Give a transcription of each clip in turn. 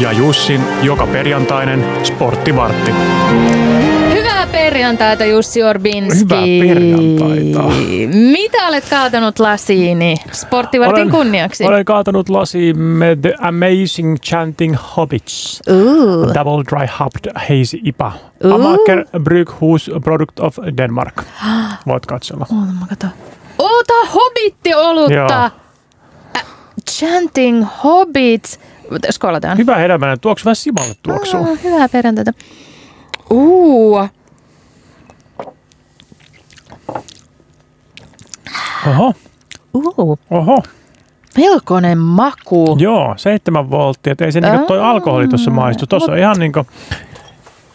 ja Jussin joka perjantainen sporttivartti. Hyvää perjantaita Jussi Orbinski. Hyvää perjantaita. Mitä olet kaatanut lasiini sporttivartin kunniaksi? Olen kaatanut lasiimme The Amazing Chanting Hobbits. Uh. Double Dry Hopped Hazy IPA. Uh. Amaker Bryghus Product of Denmark. Voit katsella. Oota, mä. Oota! Joo. Ä, Chanting Hobbits. Skolataan. Hyvä hedelmäinen tuoksu, vähän simalle tuoksuu. Ah, hyvää perjantaita. Uu, Oho, uu, oho. melkoinen maku. Joo, seitsemän volttia. Et ei se niinku toi alkoholi tuossa maistu. Tuossa on ihan niinku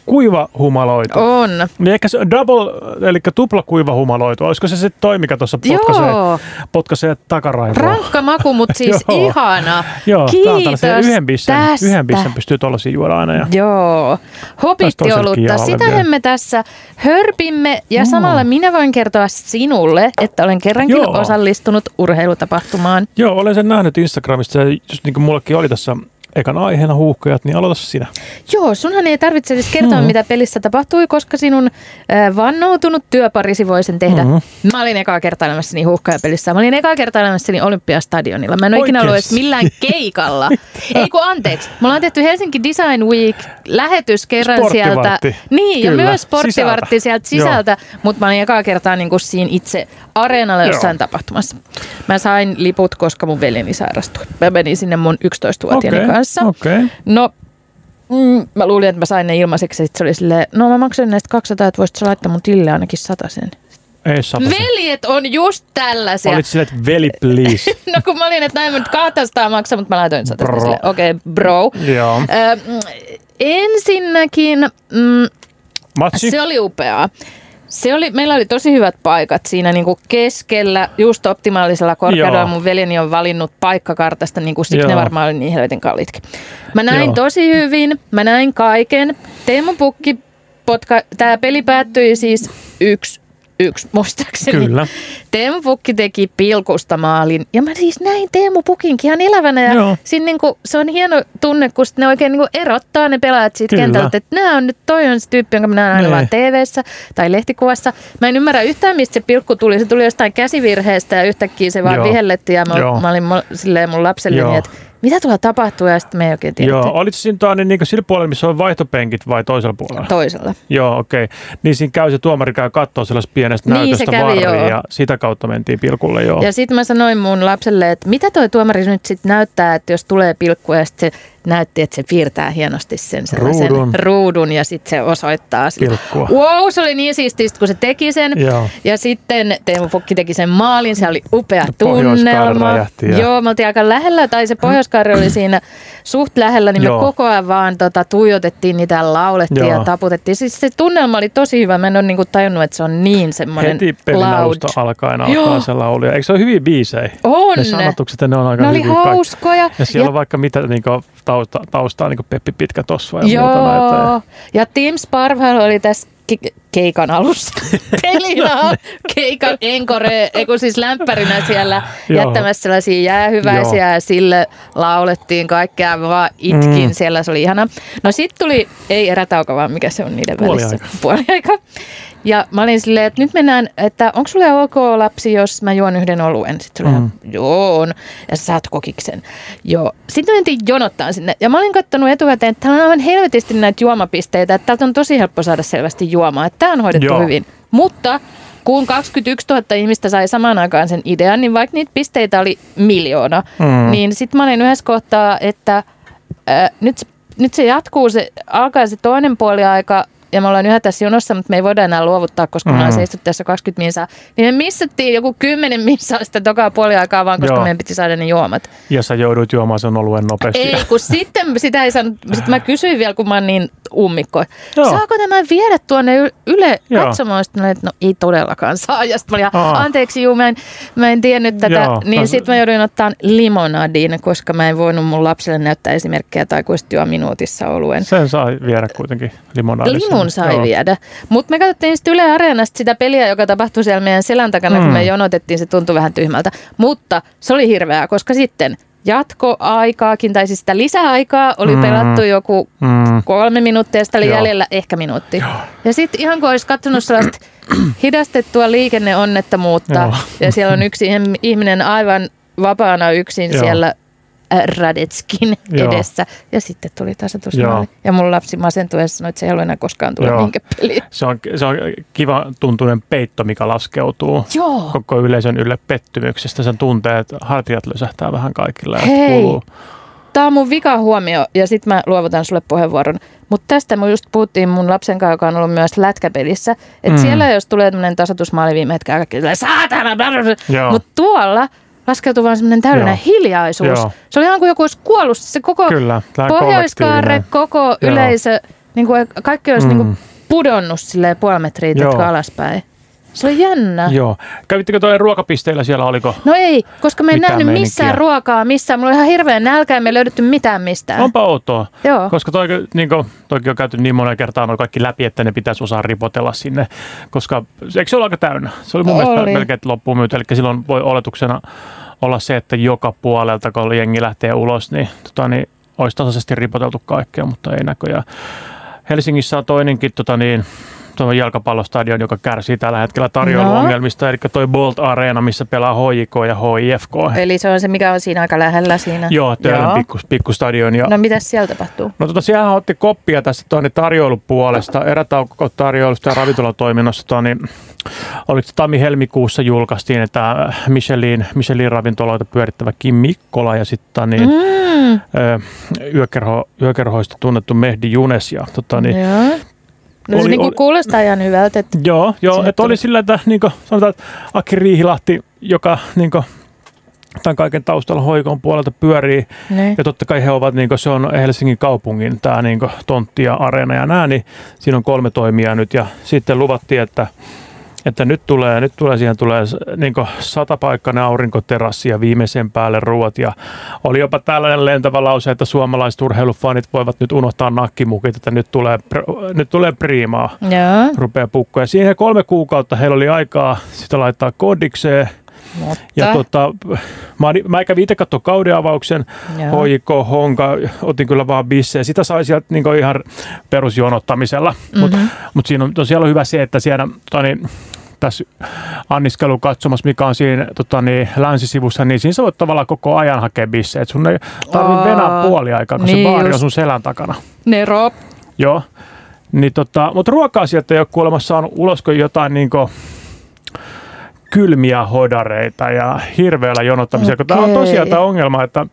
kuiva humaloitu. On. Niin ehkä se double, eli tupla kuiva humaloitu. Olisiko se se toi, mikä tuossa potkaisee, Joo, potkaisee takaraivoa? rankka maku, mutta siis ihana. Joo, tää on Kiitos tällaisen yhden bissen, tästä. yhden bissen pystyy tuollaisia juoda aina. Ja Joo, hobittiolutta. Sitähän me tässä hörpimme ja samalla minä voin kertoa sinulle, että olen kerrankin Joo. osallistunut urheilutapahtumaan. Joo, olen sen nähnyt Instagramista. Ja just niin kuin mullekin oli tässä ekan aiheena huuhkajat, niin aloita sinä. Joo, sunhan ei tarvitse edes kertoa, Mhm. mitä pelissä tapahtui, koska sinun äh, vannoutunut työparisi voi sen tehdä. Mhm. Mä olin ekaa kertailemässäni huuhkajapelissä. Mä olin ekaa kertailemässäni Olympiastadionilla. Mä en ole ikinä ollut edes millään keikalla. ei kun anteeksi. Me ollaan tehty Helsinki Design Week lähetys kerran sieltä. Niin, ja Kyllä, myös sporttivartti sisältä. sieltä sisältä. Mutta mä olin ekaa kertaa niin kuin siinä itse areenalla jossain Joo. tapahtumassa. Mä sain liput, koska mun veljeni sairastui. Mä menin sinne mun 11-vuotiaani Okei, kanssa. Okei. No, mm, mä luulin, että mä sain ne ilmaiseksi. Sitten se oli silleen, no mä maksan näistä 200, että voisit sä laittaa mun tilille ainakin sen. Ei sata. Veljet on just tällaisia. Olit silleen, että veli please. No kun mä olin, että näin mä nyt 200 maksaa, mutta mä laitoin 100. Bro. Silleen, Okei, okay, bro. Joo. Ö, mm, ensinnäkin mm, Matsi? se oli upeaa. Se oli, meillä oli tosi hyvät paikat siinä niin kuin keskellä, just optimaalisella korkeudella. Joo. Mun veljeni on valinnut paikkakartasta, niin kuin siksi Joo. ne varmaan oli niin helvetin kalliitkin. Mä näin Joo. tosi hyvin, mä näin kaiken. Teemu Pukki, potka, tämä peli päättyi siis yksi, yksi muistaakseni. Kyllä. Teemu Pukki teki pilkusta maalin. Ja mä siis näin Teemu Pukinkin ihan elävänä. Ja Joo. siinä niinku, se on hieno tunne, kun ne oikein niinku erottaa ne pelaajat siitä Kyllä. kentältä. Että nämä on nyt, toi on se tyyppi, jonka mä näen aina Nee. vaan TV-ssä tai lehtikuvassa. Mä en ymmärrä yhtään, mistä se pilkku tuli. Se tuli jostain käsivirheestä ja yhtäkkiä se vaan Joo. vihellettiin. Ja mä, Joo. mä olin silleen mun lapselleni, että mitä tuolla tapahtuu ja sitten me ei oikein tiedetty. Joo, olit siinä tuo, niin, niin sillä puolella, missä on vaihtopenkit vai toisella puolella? Toisella. Joo, okei. Okay. Niin siinä käy se tuomari käy katsoo sellaista pienestä Niin, näytöstä varriin joo. ja sitä kautta mentiin pilkulle, joo. Ja sitten mä sanoin mun lapselle, että mitä toi tuomari nyt sitten näyttää, että jos tulee pilkku ja sitten se näytti, että se piirtää hienosti sen sellaisen Ruudun. ruudun ja sitten se osoittaa sitä. Wow, se oli niin siistiä, sit kun se teki sen. Joo. Ja sitten Teemu Pukki teki sen maalin, se oli upea tunnelma. ja- Joo, me oltiin aika lähellä, tai se pohjois oli siinä suht lähellä, niin me Joo. koko ajan vaan tota, tuijotettiin niitä, laulettiin Joo. ja taputettiin. Siis se tunnelma oli tosi hyvä, mä en ole niinku tajunnut, että se on niin semmoinen Heti pelin loud. alkaen alkaa Joo. se laulu. Eikö se ole hyviä biisejä? On. Ne sanotukset, ne on aika Ne oli hyviä kaikki. hauskoja. Ja siellä Ja- on vaikka mitä niin tausta, taustaa, niin Peppi Pitkä Tosva ja muuta näitä. Joo, ja Tim Sparvel oli tässä ke- keikan alussa. Pelin al- keikan enkore, ei kun siis lämpärinä siellä Joo. jättämässä sellaisia jäähyväisiä Joo. ja sille laulettiin kaikkea, vaan itkin Mm. siellä, se oli ihana. No sitten tuli, ei erätauko, vaan mikä se on niiden Puoliaika. välissä. Puoliaika. Ja mä olin silleen, että nyt mennään, että onko sulle ok lapsi, jos mä juon yhden oluen? Sitten Mm. joo on. Ja sä saat kokiksen. Joo. Sitten me mentiin jonottaan sinne. Ja mä olin kattonut etukäteen, että täällä on aivan helvetisti näitä juomapisteitä. Että täältä on tosi helppo saada selvästi juomaa. Että tää on hoidettu Joo. hyvin. Mutta kun 21 000 ihmistä sai samaan aikaan sen idean, niin vaikka niitä pisteitä oli miljoona, Mm. niin sitten mä olin yhdessä kohtaa, että äh, nyt, se- nyt se jatkuu, se alkaa se toinen puoli aika ja me ollaan yhä tässä jonossa, mutta me ei voida enää luovuttaa, koska me ollaan Mm. seistu tässä 20 minsaa. Niin me missattiin joku 10 minsaa sitä tokaa puoli aikaa vaan, koska Joo. meidän piti saada ne juomat. Ja sä jouduit juomaan sen oluen nopeasti. Ei, kun sitten sitä ei saanut, sitten mä kysyin vielä, kun mä oon niin ummikko. Joo. Saako tämä viedä tuonne Yle Joo. katsomaan? Sitten mä olin, että no ei todellakaan saa. Ja sitten mä olin, anteeksi juu, mä en, mä en tiennyt tätä. Joo. Niin sitten mä jouduin ottaa limonadin, koska mä en voinut mun lapselle näyttää esimerkkejä tai juo minuutissa oluen. Sen sai viedä kuitenkin limonadissa. Limun sai Joo. viedä. Mutta me katsottiin sitten Yle Areenasta sitä peliä, joka tapahtui siellä meidän selän takana, mm. kun Mm. me jonotettiin. Se tuntui vähän tyhmältä. Mutta se oli hirveää, koska sitten jatkoaikaakin, tai siis sitä lisäaikaa oli Mm. pelattu joku Mm. kolme minuuttia, ja sitä oli Joo. jäljellä ehkä minuutti. Ja sitten ihan kuin olisi katsonut sellaista hidastettua liikenneonnettomuutta, Joo. ja siellä on yksi ihm- ihminen aivan vapaana yksin Joo. siellä Radetskin Joo. edessä. Ja sitten tuli tasoitus. Joo. Ja mun lapsi masentui ja sanoi, että se ei halua enää koskaan tulla mihinkään peliin. Se on, se on kiva tuntunen peitto, mikä laskeutuu Joo. koko yleisön ylle pettymyksestä. Sen tuntee, että hartiat lösähtää vähän kaikille. Hei. kuuluu- Tämä on mun vika huomio ja sitten mä luovutan sulle puheenvuoron. Mutta tästä mun just puhuttiin mun lapsen kanssa, joka on ollut myös lätkäpelissä. Että Mm. siellä jos tulee tämmöinen tasoitusmaali viime hetkellä, kaikki tulee saatana, mutta tuolla laskeutui vaan semmoinen täydellinen Joo. hiljaisuus. Joo. Se oli ihan kuin joku olisi kuollut. Se koko Kyllä, Pohjoiskaarre, koko Joo. yleisö, niin kuin kaikki olisi Mm. mm. niin kuin pudonnut silleen puoli metriä alaspäin. Se oli jännä. Joo. Kävittekö toi ruokapisteillä siellä, oliko? No ei, koska me ei Mitään nähnyt missään meininkiä. ruokaa, missään. Mulla oli ihan hirveän nälkä ja me ei löydetty mitään mistään. Onpa outoa. Joo. Koska toi, niin kuin, toikin on käyty niin monen kertaan noin kaikki läpi, että ne pitäisi osaa ripotella sinne. Koska eikö se ole aika täynnä? Se oli mun Oli. mielestä melkein loppuun myyty. Eli silloin voi oletuksena olla se, että joka puolelta, kun jengi lähtee ulos, niin, tota, niin olisi tasaisesti ripoteltu kaikkea, mutta ei näköjään. Helsingissä on toinenkin tota, niin, tuo jalkapallostadion, joka kärsii tällä hetkellä tarjoiluongelmista, eli toi Bolt Arena, missä pelaa HJK ja HIFK. Eli se on se, mikä on siinä aika lähellä siinä. Joo, Töölön pikku, pikkustadion. Ja No mitä siellä tapahtuu? No tota, siellähän otti koppia tästä tuonne tarjoilupuolesta, erätaukotarjoilusta ja ravintolatoiminnasta. Tuonne, oliko se tammi-helmikuussa julkaistiin, että Michelin, Michelin ravintoloita pyörittävä Kim Mikkola ja sitten niin, Mm. ö, yökerho, yökerhoista tunnettu Mehdi Junes. Ja, tota, niin. No se Oli- niin oli- kuulostaa ihan hyvältä. Että... Joo, joo että oli sillä, että niin kuin, sanotaan, että Aki Riihilahti, joka niin kuin, tämän kaiken taustalla hoikon puolelta pyörii, Ne. Ja totta kai he ovat, niin se on Helsingin kaupungin tämä niin tontti ja areena ja nää, niin siinä on kolme toimijaa nyt. Ja sitten luvattiin, että, että nyt tulee, nyt tulee siihen tulee niin satapaikkainen aurinkoterassi ja viimeisen päälle ruoat. Ja oli jopa tällainen lentävä lause, että suomalaiset urheilufanit voivat nyt unohtaa nakkimukit, että nyt tulee, nyt tulee priimaa Joo. rupeaa pukkoa. Ja siihen kolme kuukautta heillä oli aikaa sitä laittaa kodikseen. Mutta. Ja tota, mä, mä kävin itse katsoa kauden avauksen. HJK, Honka, otin kyllä vaan bissejä. Sitä sai sieltä niin ihan perusjonottamisella. Mm-hmm. Mutta mut siinä on, on hyvä se, että siellä tota, niin, tässä anniskelu katsomassa, mikä on siinä tota, niin, länsisivussa, niin siinä sä voit tavallaan koko ajan hakea bissejä. Et sun ei tarvitse venää puoli aikaa, kun niin se baari on just. sun selän takana. Nero. Joo. Niin tota, mutta ruoka-asiat ei ole kuulemma saanut ulos kuin jotain niin kuin, kylmiä hodareita ja hirveällä jonottamisia. Okay. Tämä on tosiaan tämä ongelma, että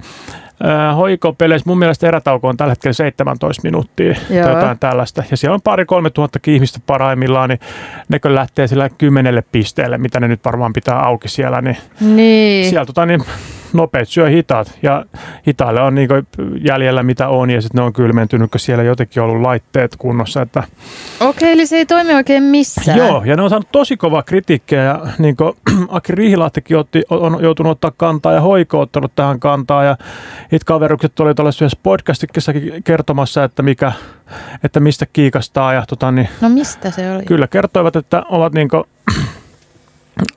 hoiko-peleissä mun mielestä erätauko on tällä hetkellä 17 minuuttia tai Joo. jotain tällaista. Ja siellä on pari kolme tuhatta ihmistä parhaimmillaan, niin ne kun lähtee sillä kymmenelle pisteelle, mitä ne nyt varmaan pitää auki siellä, niin Niin. sieltä tota, niin nopeat syö hitaat ja hitaille on niin jäljellä mitä on ja sitten ne on kylmentynyt, kun siellä jotenkin on ollut laitteet kunnossa. Että, Okei, eli se ei toimi oikein missään. joo, ja ne on saanut tosi kovaa kritiikkiä ja niin kuin, Aki Riihilahtikin otti, on joutunut ottaa kantaa ja Hoiko ottanut tähän kantaa ja it kaverukset oli tuollaisessa yhdessä podcastikissakin kertomassa, että, mikä, että mistä kiikastaa ja tota, niin, No mistä se oli? Kyllä kertoivat, että ovat niin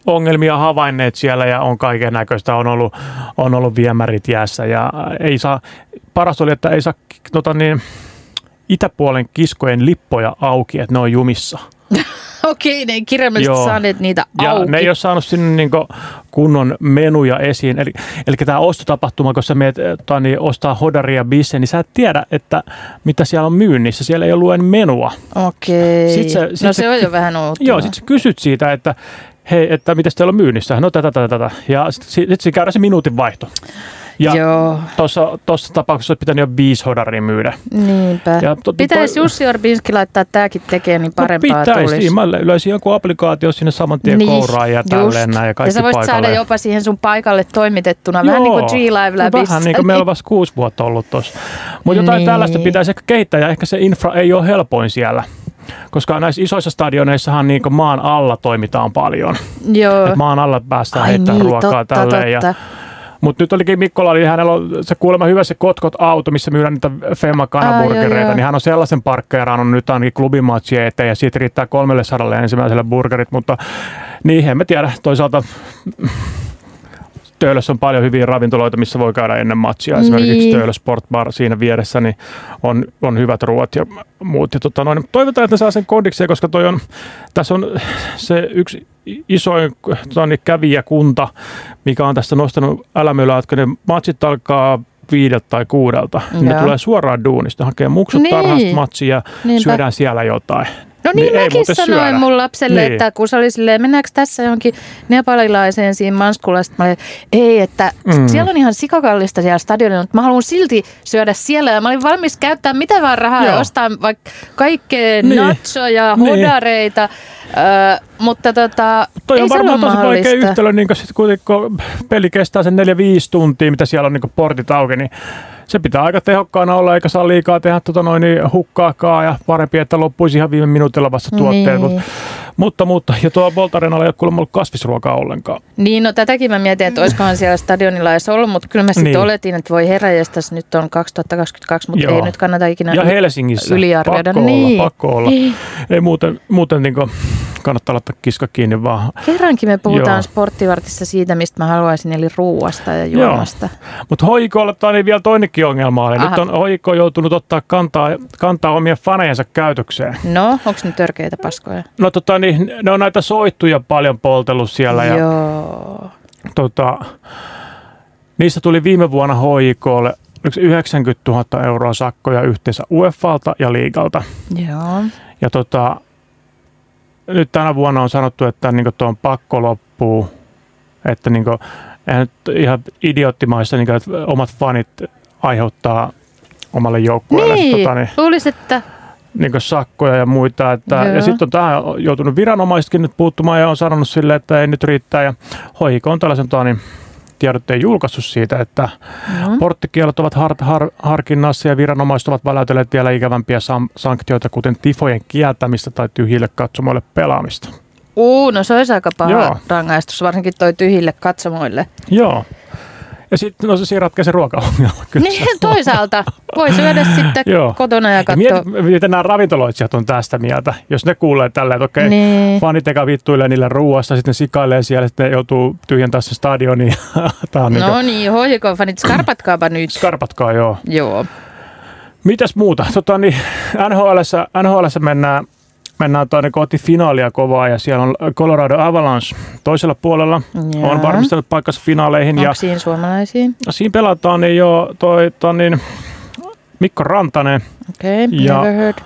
ongelmia havainneet siellä ja on kaiken näköistä. On ollut, on ollut viemärit jäässä ja ei saa, paras oli, että ei saa tota niin, itäpuolen kiskojen lippoja auki, että ne on jumissa. Okei, ne ei kirjaimellisesti Joo. saaneet niitä Ja auki. ne ei ole saanut sinne niin kunnon menuja esiin. Eli, eli tämä ostotapahtuma, kun sä meet tota, niin, ostaa hodaria bisse, niin sä et tiedä, että mitä siellä on myynnissä. Siellä ei ollut menua. Okei. Sit se- sit no se- se, on jo vähän outoa. Joo, sitten sä kysyt siitä, että hei, että mitä teillä on myynnissä? No tätä, tätä, tätä. Ja sitten sit, sit käydään se minuutin vaihto. Ja Joo, tuossa, tuossa tapauksessa olisi pitänyt jo viisi hodaria myydä. niinpä. Ja to- Pitäisi toi- Jussi Orbinski laittaa tämäkin tekee, niin parempaa no pitäisi. tulisi. Mä löysin joku applikaatio sinne saman tien niin, kouraan ja tälleen näin ja ja kaikki sä voisit paikalle. saada jopa siihen sun paikalle toimitettuna, vähän niin kuin G-Live no läpissä. Vähän niin kuin meillä on vasta kuusi vuotta ollut tuossa. Mutta jotain Niin. tällaista pitäisi ehkä kehittää ja ehkä se infra ei ole helpoin siellä. Koska näissä isoissa stadioneissahan niin maan alla toimitaan paljon. Joo. Et maan alla päästään heittämään niin, ruokaa totta, tälleen. Ja, totta. Mutta nyt olikin Mikkola, niin hänellä on se kuulemma hyvä se Kotkot-auto, missä myydään niitä Femma kanaburgereita, niin hän on sellaisen parkkeerannut nyt ainakin klubimatsien eteen, ja siitä riittää 300 ensimmäiselle burgerit, mutta niin, en mä tiedä, toisaalta Töölössä on paljon hyviä ravintoloita, missä voi käydä ennen matsia. Esimerkiksi Niin. Töölö Sport Bar siinä vieressä niin on, on hyvät ruoat ja muut. Ja tota noin, toivotaan, että ne saa sen kondikseen, koska toi on, tässä on se yksi isoin tota niin, kävijäkunta, mikä on tästä nostanut älämölää, että ne matsit alkaa viideltä tai kuudelta, niin ne tulee suoraan duunista, hakee muksut Niin. tarhasta matsia ja Niinpä. syödään siellä jotain. No niin, Niin mäkin sanoin syödä. mun lapselle, Niin. että kun se oli silleen, mennäänkö tässä johonkin nepalilaiseen siinä Manskulassa, mä olin, ei, että Mm. siellä on ihan sikakallista siellä stadionilla, mutta mä haluan silti syödä siellä ja mä olin valmis käyttää mitä vaan rahaa ja Joo. ostaa vaikka kaikkea Niin. nachoja, Niin. hodareita, Öö, mutta tota, Toi ei on varmaan tosi vaikea yhtälö, niin kun, sit, kun peli kestää sen 4-5 tuntia, mitä siellä on niin portit auki, niin se pitää aika tehokkaana olla, eikä saa liikaa tehdä tota noin, niin hukkaakaan ja parempi, että loppuisi ihan viime minuutilla vasta tuotteet. Niin. Mut, mutta, mutta, ja tuo Voltarenalla ei ole kuulemma ollut kasvisruokaa ollenkaan. Niin, no tätäkin mä mietin, että olisikohan siellä stadionilla edes ollut, mutta kyllä mä sitten Niin. niin. oletin, että voi herranjestas, nyt on 2022, mutta Joo. ei nyt kannata ikinä Ja Helsingissä. yliarvioida. Pakko niin. olla, pakko olla. Niin. Ei muuten, muuten niin kannattaa laittaa kiska kiinni vaan. Kerrankin me puhutaan Joo. sporttivartissa siitä, mistä mä haluaisin, eli ruuasta ja juomasta. Mutta hoikolla tämä niin vielä toinenkin ongelma oli. Nyt on hoiko joutunut ottaa kantaa, kantaa omien fanejensa käytökseen. No, onko ne törkeitä paskoja? No tota niin, ne on näitä soittuja paljon poltellut siellä ja Joo. tota, niistä tuli viime vuonna HIKlle 90 000 euroa sakkoja yhteensä UEFalta ja liigalta. Joo. Ja tota, nyt tänä vuonna on sanottu, että niin tuo on pakko loppuu. Että niin kuin, eihän nyt ihan idioottimaista, niin kuin, että omat fanit aiheuttaa omalle joukkueelle Niin, tota, niin, luulisin, että niin sakkoja ja muita. Että, Joo. ja sitten on tähän joutunut viranomaisetkin nyt puuttumaan ja on sanonut sille, että ei nyt riittää. Ja HIK on tällaisen tota, niin, tiedotteen julkaissut siitä, että mm. porttikielot ovat har, har, harkinnassa ja viranomaiset ovat väläytelleet vielä ikävämpiä sam, sanktioita, kuten tifojen kieltämistä tai tyhjille katsomoille pelaamista. Uu, no se olisi aika paha. Joo. rangaistus, varsinkin toi tyhjille katsomoille. Joo. Ja sitten no se siinä ratkaisee ruokaongelma. Kyllä Niin, toisaalta voi syödä sitten Joo. kotona ja katsoa. mieti, miten nämä ravintoloitsijat on tästä mieltä. Jos ne kuulee tällä, että okei, Niin. fanit eka vittuilee niille ruuasta, sitten ne sikailee siellä, sitten ne joutuu tyhjentämään se stadioni. Tämä on niin No niin, hoikofanit, skarpatkaapa nyt. skarpatkaa, joo. Joo. Mitäs muuta? Tota, niin, NHLssä, NHLssä mennään, mennään tuonne kohti finaalia kovaa ja siellä on Colorado Avalanche toisella puolella. Joo. On varmistanut paikkansa finaaleihin ja Onko siinä suomalaisia? siinä pelataan niin jo toi, toi niin, Mikko Rantanen Okei, okay, Ja- never heard.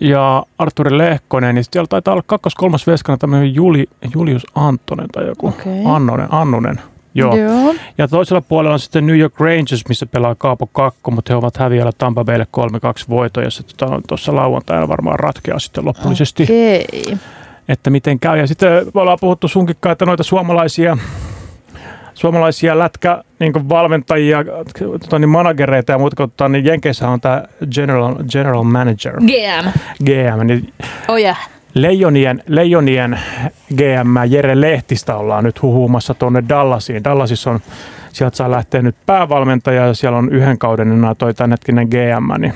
ja Arturi Lehkonen, niin siellä taitaa olla kakkos, kolmas veskana tämmöinen Juli, Julius Antonen tai joku. Okei. Annonen, Annunen. Joo. Joo. Ja toisella puolella on sitten New York Rangers, missä pelaa Kaapo Kakko, mutta he ovat häviällä Tampa Baylle 3-2 voitoja. Se tota, tuossa lauantaina varmaan ratkeaa sitten lopullisesti, okay. Että miten käy. Ja sitten me ollaan puhuttu sunkikkaan, että noita suomalaisia suomalaisia lätkä niin valmentajia, tota, niin managereita ja muuta, kun tota, niin Jenkeissä on tämä general, general manager, GM. GM, niin Oh yeah. Leijonien, Leijonien GM Jere Lehtistä ollaan nyt huhuumassa tuonne Dallasiin. Dallasissa on, sieltä saa lähteä nyt päävalmentaja ja siellä on yhden kauden enää toi tämänhetkinen GM, niin,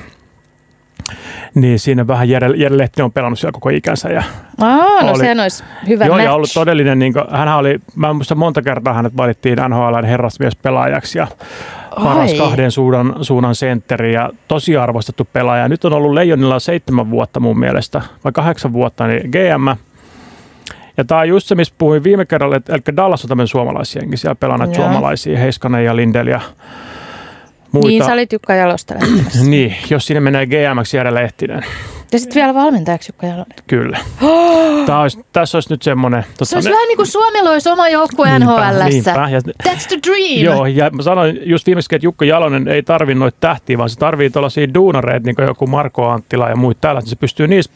niin siinä vähän Jere, Jere Lehtinen on pelannut siellä koko ikänsä. Ja, Aa, no Oli- sehän olisi hyvä joo, match. ja ollut todellinen, niin hän oli, mä en muista monta kertaa hänet valittiin NHLn herrasmies pelaajaksi ja paras Ai. kahden suunnan, suunnan sentteri ja tosi arvostettu pelaaja. Nyt on ollut Leijonilla seitsemän vuotta mun mielestä, vai kahdeksan vuotta, niin GM. Ja tämä on just se, missä puhuin viime kerralla, että Dallas on tämmöinen suomalaisienkin, siellä pelaa näitä suomalaisia, Heiskanen ja Lindel ja muita. Niin, sä olit Jukka Jalosta lähettämässä. Niin, jos sinne menee GMX Jere Lehtinen, Ja sitten vielä valmentajaksi Jukka Jalonen. kyllä. Tämä olisi, tässä olisi nyt semmoinen... Se Tota, olisi ne- vähän niin kuin Suomella olisi oma joukkue NHLssä. That's the dream. Joo, ja mä sanoin just viimeksi, että Jukka Jalonen ei tarvi noita tähtiä, vaan se tarvii tuollaisia duunareita, niin kuin joku Marko Anttila ja muut täällä. Se pystyy niistä,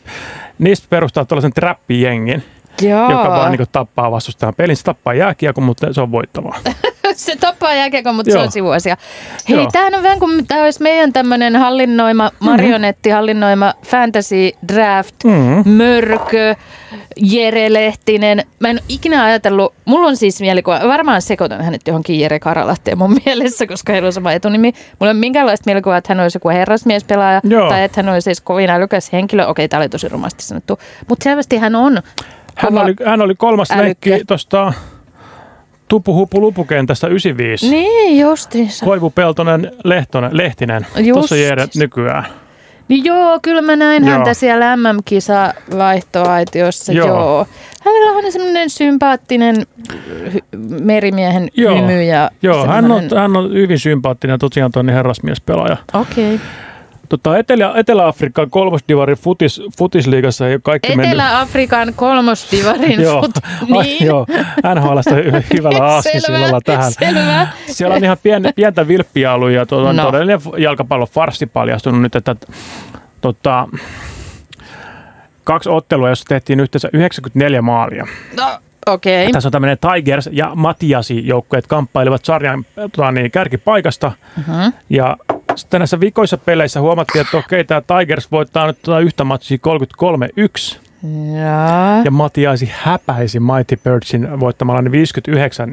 niistä perustamaan tuollaisen trappijengin, Joo. joka vaan niin tappaa vastustajan pelin. Se tappaa jääkiekon, mutta se on voittavaa. se tappaa jääkiekon, mutta se Joo. on sivuasia. Hei, Joo. tämähän on vähän kuin tämä olisi meidän tämmöinen hallinnoima, marionetti hallinnoima fantasy draft, Mm. mörkö, Jere Lehtinen. Mä en ole ikinä ajatellut, mulla on siis mielikuva, varmaan sekoitan hänet johonkin Jere Karalahteen mun mielessä, koska heillä on sama etunimi. Mulla on minkäänlaista mielikuvaa, että hän olisi joku herrasmiespelaaja Joo. tai että hän olisi edes kovin älykäs henkilö. Okei, tämä oli tosi rumasti sanottu. Mutta selvästi hän on Hän oli, hän oli kolmas älykkä. lenkki tuosta Tupu Hupu Lupukentästä 95. Niin, justiinsa. Koivu Peltonen Lehtonen, Lehtinen. Just. Tuossa Jere nykyään. Niin joo, kyllä mä näin Joo. häntä siellä MM-kisa vaihtoaitiossa, Joo. joo. Hänellä on semmoinen sympaattinen merimiehen Joo. hymy ja Joo, hän on, hän on hyvin sympaattinen tosiaan tuonne herrasmiespelaaja. Okei. Okay. Tota, Etelä, Etelä-Afrikan kolmosdivarin futis, futisliigassa ei ole kaikki mennyt. Etelä-Afrikan kolmosdivarin Joo, fut... Niin. joo, NHLstä hy- hyvällä aasinsilalla tähän. Selvä. Siellä on ihan pien, pientä vilppiä ollut ja tuota, No. todellinen jalkapallon farssi paljastunut nyt, että tota, kaksi ottelua, jossa tehtiin yhteensä 94 maalia. No, okei. Okay. Tässä on tämmöinen Tigers ja Matiasi joukkueet kamppailevat sarjan tota, niin, kärkipaikasta. Mhm. Ja sitten näissä vikoissa peleissä huomattiin, että okei, tämä Tigers voittaa nyt tota yhtä matsia 33-1. Jaa. Ja Matiasi häpäisi Mighty Birdsin voittamalla niin 59-1. 59.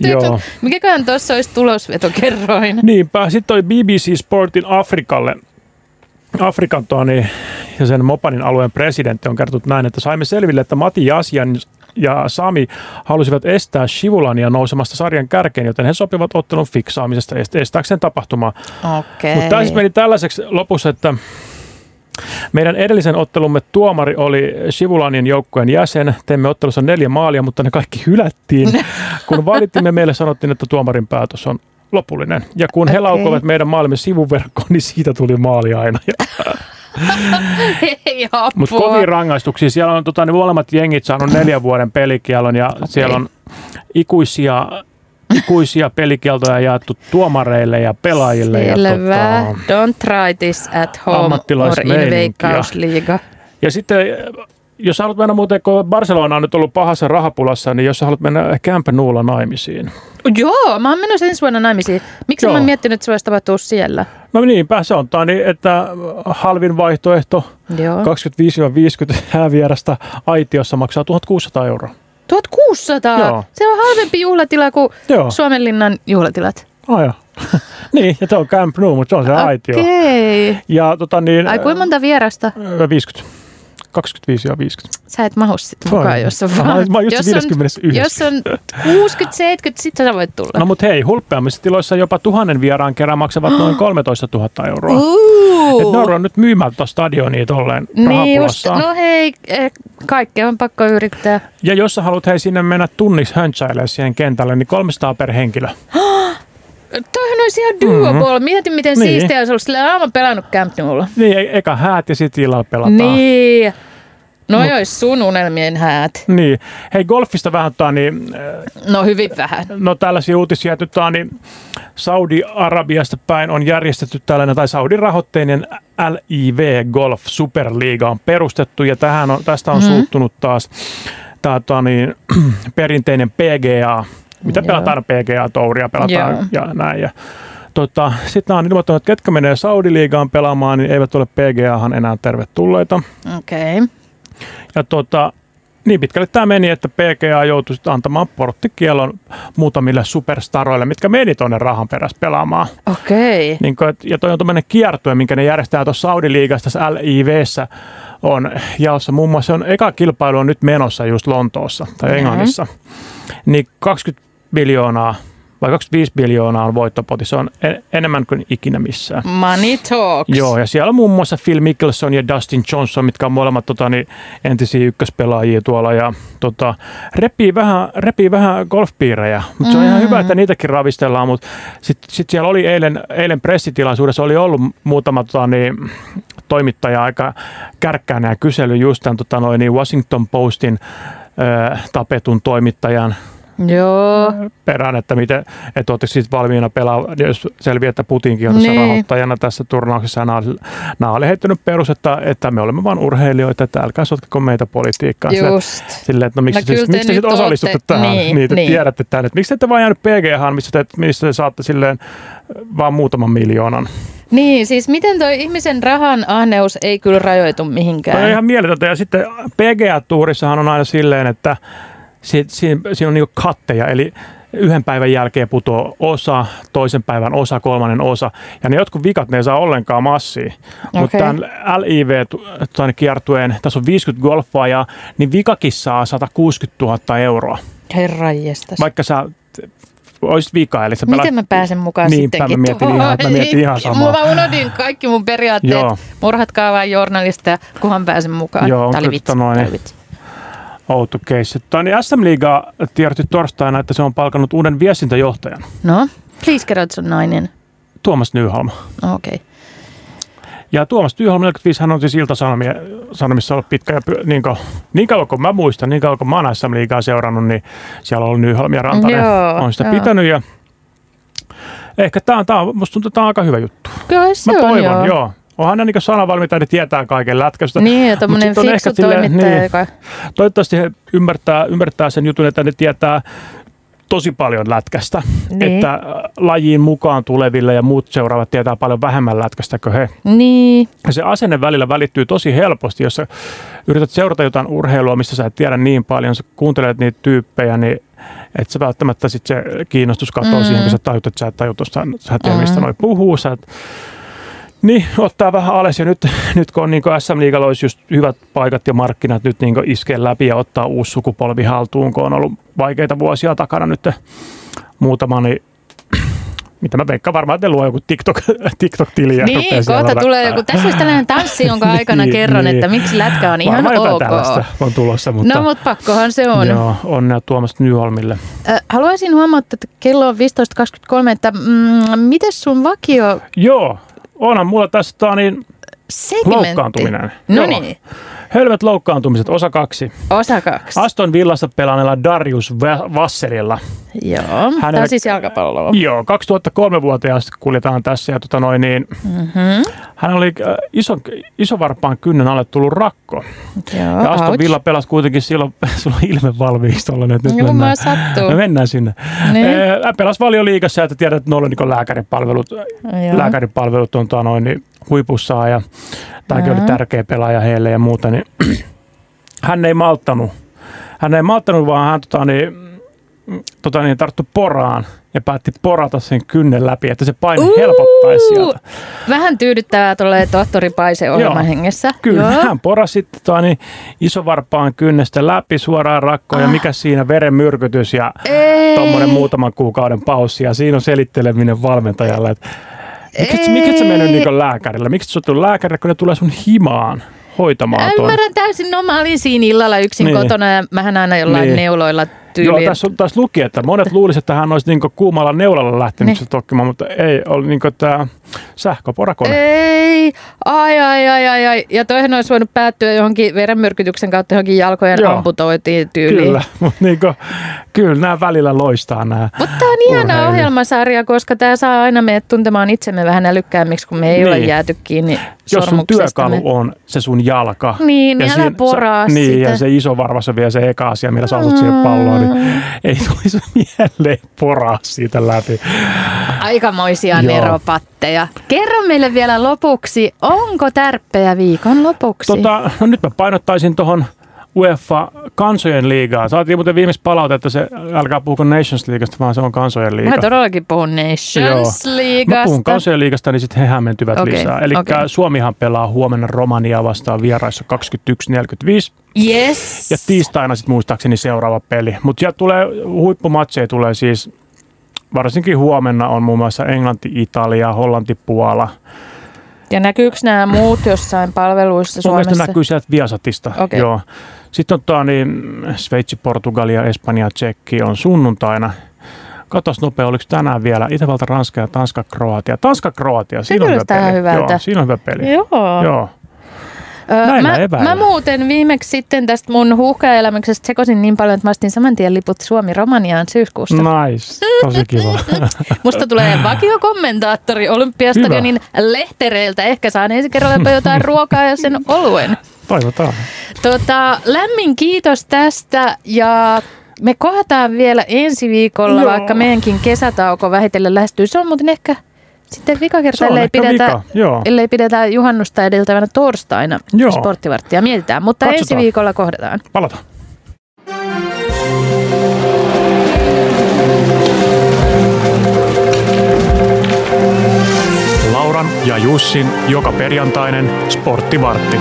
Joo. Mikäköhän tuossa olisi tulosvetokerroin? Niinpä. Sitten toi BBC Sportin Afrikalle. Afrikan tuo, niin, ja sen Mopanin alueen presidentti on kertonut näin, että saimme selville, että Mati Jasian ja Sami halusivat estää Shivulania nousemasta sarjan kärkeen, joten he sopivat ottelun fiksaamisesta est- estääkseen tapahtumaa. Okei. Mutta tämä siis meni tällaiseksi lopussa, että meidän edellisen ottelumme tuomari oli Shivulanin joukkueen jäsen. Teimme ottelussa neljä maalia, mutta ne kaikki hylättiin. Kun valittimme, meille sanottiin, että tuomarin päätös on lopullinen. Ja kun he Okei. laukoivat meidän maalimme sivuverkkoon, niin siitä tuli maali aina. Ja. Mutta kovin rangaistuksia. Siellä on tota, ne molemmat jengit saanut neljän vuoden pelikielon ja okay. siellä on ikuisia, ikuisia pelikieltoja jaettu tuomareille ja pelaajille. Ja, Selvä. tota, Don't try this at home or in. Veikkausliiga. Ja sitten, jos haluat mennä muuten, kun Barcelona on nyt ollut pahassa rahapulassa, niin jos haluat mennä Camp Noulla naimisiin. Joo, mä oon menossa ensi vuonna naimisiin. Miksi Joo. mä oon miettinyt, että se voisi tapahtua siellä? No niinpä, se on tani, että halvin vaihtoehto Joo. 25-50 häävierästä aitiossa maksaa 1600 euroa. 1600? Joo. Se on halvempi juhlatila kuin Joo, Suomenlinnan juhlatilat. aja. niin, ja se on Camp Nou, mutta se on se aitio. Okei. Ja tota niin, Ai kuinka monta vierasta? ö, 50. 25 ja 50. Sä et mahu sit Oi. mukaan, jos on Mä vaan... mä oon just jos, se on, 51. jos on 60, 70, sit sä voit tulla. No mutta hei, hulppeammissa tiloissa jopa tuhannen vieraan kerran maksavat noin 13 000 euroa. Uh. Et ne on nyt myymään tuota stadionia tolleen Niin just, no hei, eh, kaikkea on pakko yrittää. Ja jos sä haluat hei sinne mennä tunniksi höntsailemaan siihen kentälle, niin 300 per henkilö. Toihan olisi ihan doable. Mm-hmm. Mieti, miten Niin. niin. siistiä olisi ollut. Sillä on pelannut Camp Noulla. Niin, e- eka häät ja sitten illalla pelataan. Niin. No Mut- olisi sun unelmien häät. Niin. Hei, golfista vähän tää, niin, äh, No hyvin vähän. no tällaisia uutisia, että tää, niin Saudi-Arabiasta päin on järjestetty tällainen, tai Saudi-rahoitteinen LIV Golf Superliga on perustettu, ja tähän on, tästä on Mhm. mm-hmm. suuttunut taas tää, tää, niin, perinteinen PGA, mitä Joo. pelataan PGA-touria, pelataan Joo. ja näin. Ja, tota, Sitten on ilmoittanut, että ketkä menee Saudi-liigaan pelaamaan, niin eivät ole PGAhan enää tervetulleita. Okei. Okay. Ja tota, niin pitkälle tämä meni, että PGA joutui sitten antamaan porttikielon muutamille superstaroille, mitkä meni tuonne rahan perässä pelaamaan. Okei. Niin kun, et- ja toi on tuommoinen kiertue, minkä ne järjestää tuossa Saudi-liigassa tässä LIVssä on jaossa. Muun muassa on eka kilpailu on nyt menossa just Lontoossa tai. Englannissa. Niin 20 miljoonaa vai 25 miljoonaa on voittopoti. Se on en- enemmän kuin ikinä missään. Money talks. Joo, ja siellä on muun muassa Phil Mickelson ja Dustin Johnson, mitkä on molemmat tota, niin, entisiä ykköspelaajia tuolla. Ja tota, repii, vähän, repii vähän golfpiirejä, mutta se on ihan hyvä, että niitäkin ravistellaan. Mutta sitten sit siellä oli eilen, eilen pressitilaisuudessa oli ollut muutama tota, niin, toimittaja aika kärkkäänä ja kysely just tämän tota, noin, niin Washington Postin ö, tapetun toimittajan Joo. perään, että miten, että oletteko sitten valmiina pelaa, jos selviää, että Putinkin on tässä Niin. rahoittajana tässä turnauksessa. Nämä, oli- nämä oli heittänyt perus, että, että me olemme vain urheilijoita, että älkää sotkeko meitä politiikkaan. Just. sille, että no miksi, No te miksi te sitten osallistutte ootte- tähän, niin, niin, te niin. tiedätte tämän, että miksi te ette vaan jäänyt PGH, missä te, missä te saatte silleen vaan muutaman miljoonan. Niin, siis miten toi ihmisen rahan ahneus ei kyllä rajoitu Tämä on mihinkään. ihan mieletöntä. Ja sitten PGA-tuurissahan on aina silleen, että si, siinä, siinä on niinku katteja, eli yhden päivän jälkeen putoo osa, toisen päivän osa, kolmannen osa. Ja ne jotkut vikat, ne ei saa ollenkaan massia. Okay. Mutta tämän LIV-kiertueen, tässä on 50 golfaajaa, niin vikakin saa 160 000 euroa. Herra Vaikka sä olisit vika, eli sä Miten mä pääsen mukaan niin, sittenkin? Mä mietin ihan, mä mietin ihan samaa. Mä unohdin kaikki mun periaatteet. Joo. Murhatkaa vaan journalista, kunhan pääsen mukaan. Joo, Tämä oli vitsi. Noin. Tämä oli vitsi outo case. Tani SM Liiga tiedotti torstaina, että se on palkannut uuden viestintäjohtajan. No, please kerro, että se on nainen. Tuomas Nyholm. Okei. Okay. Ja Tuomas Nyholm 45, hän on siis Ilta-Sanomissa ollut pitkä ja niin, kuin, niin kauan kuin mä muistan, niin kauan kuin mä oon SM Liigaa seurannut, niin siellä on ollut Nyholm ja Rantanen joo, on sitä joo. pitänyt ja ehkä tämä on, tämä on, musta tuntuu, että tämä on aika hyvä juttu. Kyllä se mä on, toivon, joo. joo onhan ne niin sanavalmiita, ne tietää kaiken lätkästä. Niin, ja tämmöinen fiksu ehkä silleen, niin, joka... Toivottavasti he ymmärtää, ymmärtää sen jutun, että ne tietää tosi paljon lätkästä. Niin. Että äh, lajiin mukaan tuleville ja muut seuraavat tietää paljon vähemmän lätkästä kuin he. Niin. Ja se asenne välillä välittyy tosi helposti, jos sä yrität seurata jotain urheilua, missä sä et tiedä niin paljon, sä kuuntelet niitä tyyppejä, niin että se välttämättä sit se kiinnostus katoaa mm. siihen, kun sä tajut, että sä et tajut sä et tiedä, mistä mm. noi puhuu, sä et, niin, ottaa vähän alas ja nyt, nyt kun on niin SM Liigalla olisi just hyvät paikat ja markkinat nyt niin iskee läpi ja ottaa uusi sukupolvi haltuun, kun on ollut vaikeita vuosia takana nyt muutama, niin mitä mä veikkaan varmaan, että luo joku TikTok, TikTok-tili. Ja niin, kohta tulee joku, tässä olisi tällainen tanssi, jonka niin, aikana niin, kerron, niin. että miksi lätkä on ihan ok. tällaista on tulossa. Mutta, no, mutta pakkohan se on. Joo, onnea Tuomas Nyholmille. Äh, haluaisin huomata, että kello on 15.23, että mm, miten sun vakio... Joo, onhan mulla tässä niin Segmentti. loukkaantuminen. No niin. Hölmöt loukkaantumiset, osa kaksi. Osa kaksi. Aston Villassa pelaaneella Darius Vasserilla. Joo, Hänen, tämä on siis jalkapalloa. Joo, 2003-vuotiaasta kuljetaan tässä. Ja tota noin, niin, mm-hmm. Hän oli äh, iso, isovarpaan kynnen alle tullut rakko. Joo, ja Aston ouch. Villa pelasi kuitenkin silloin, sulla on ilme valmiiksi että nyt Joo, mennään, sattuu. me mennään sinne. Niin. Äh, pelas liikassa, että tiedät, että noilla niin lääkäripalvelut, lääkäripalvelut on tota noin, niin huipussaan ja tämäkin oli tärkeä pelaaja heille ja muuta, niin hän ei malttanut. Hän ei malttanut, vaan hän tota, niin, tota, niin, tarttu poraan ja päätti porata sen kynnen läpi, että se paine uh, helpottaisi sieltä. Vähän tyydyttävää tulee tohtori Paise ohjelman hengessä. Kyllä, Joo. hän porasi tota, niin, isovarpaan kynnestä läpi suoraan rakkoon ah. ja mikä siinä verenmyrkytys ja tuommoinen muutaman kuukauden paussi ja siinä on selitteleminen valmentajalle, että Miksi, miksi sä mennyt niin lääkärillä? Miksi sä oot lääkärillä, kun ne tulee sun himaan? hoitamaan tuon. Ymmärrän täysin. No mä olin siinä illalla yksin niin. kotona ja mähän aina jollain niin. neuloilla tyyliin. Joo, tässä, tässä luki, että monet luulisivat, että hän olisi niin kuumalla neulalla lähtenyt niin. tokkimaan, mutta ei, oli niin tämä sähköporakone. Ei, ai, ai, ai, ai, ai. Ja toihan olisi voinut päättyä johonkin verenmyrkytyksen kautta johonkin jalkojen Joo. amputoitiin tyyliin. Kyllä, mutta niin kyllä nämä välillä loistaa nämä Mutta tämä on ihana ohjelmasarja, koska tämä saa aina meidät tuntemaan itsemme vähän älykkäämmiksi, kun me ei niin. ole jääty kiinni Jos sun työkalu on se sun jalka. Niin, niin älä poraa Niin, sitä. ja se iso varvas on vielä se eka asia, millä sä asut mm. siihen palloon, niin ei tulisi mieleen poraa siitä läpi. Aikamoisia Joo. neropatteja. Kerro meille vielä lopuksi, onko tärppejä viikon lopuksi? Tota, no nyt mä painottaisin tuohon UEFA kansojen liigaa. Saatiin muuten viimeis palautetta, että se älkää puhuko Nations Leagueasta, vaan se on kansojen liiga. Mä todellakin puhun Nations Leagueasta. Mä puhun kansojen liigasta, niin sitten he hämmentyvät okay, lisää. Eli okay. Suomihan pelaa huomenna Romania vastaan vieraissa 21.45. Yes. Ja tiistaina sitten muistaakseni seuraava peli. Mutta tulee huippumatseja tulee siis, varsinkin huomenna on muun muassa Englanti, Italia, Hollanti, Puola. Ja näkyykö nämä muut jossain palveluissa Suomessa? Mun näkyy sieltä Viasatista, okay. joo. Sitten on tuo, niin Sveitsi, Portugalia, Espanja, Tsekki on sunnuntaina. Katos nopea, oliko tänään vielä Itävalta, Ranska ja Tanska, Kroatia. Tanska, Kroatia, siinä on hyvä peli. Hyvältä. Joo, siinä on hyvä peli. Joo. Joo. Mä, mä muuten viimeksi sitten tästä mun huuhkajaelämyksestä sekosin niin paljon, että mä ostin saman tien liput Suomi-Romaniaan syyskuussa. Nice, tosi kiva. Musta tulee vakiokommentaattori Olympiastadionin lehtereiltä. Ehkä saan ensi kerralla jotain ruokaa ja sen oluen. Toivotaan. Tota, lämmin kiitos tästä ja me kohdataan vielä ensi viikolla, Joo. vaikka meidänkin kesätauko vähitellen lähestyy. Se on muuten ehkä sitten vika kerta, ellei pidetä, ellei pidetä juhannusta edeltävänä torstaina joo. sporttivarttia. Mietitään, mutta Katsotaan. ensi viikolla kohdataan. Palataan. Lauran ja Jussin joka perjantainen sporttivartti.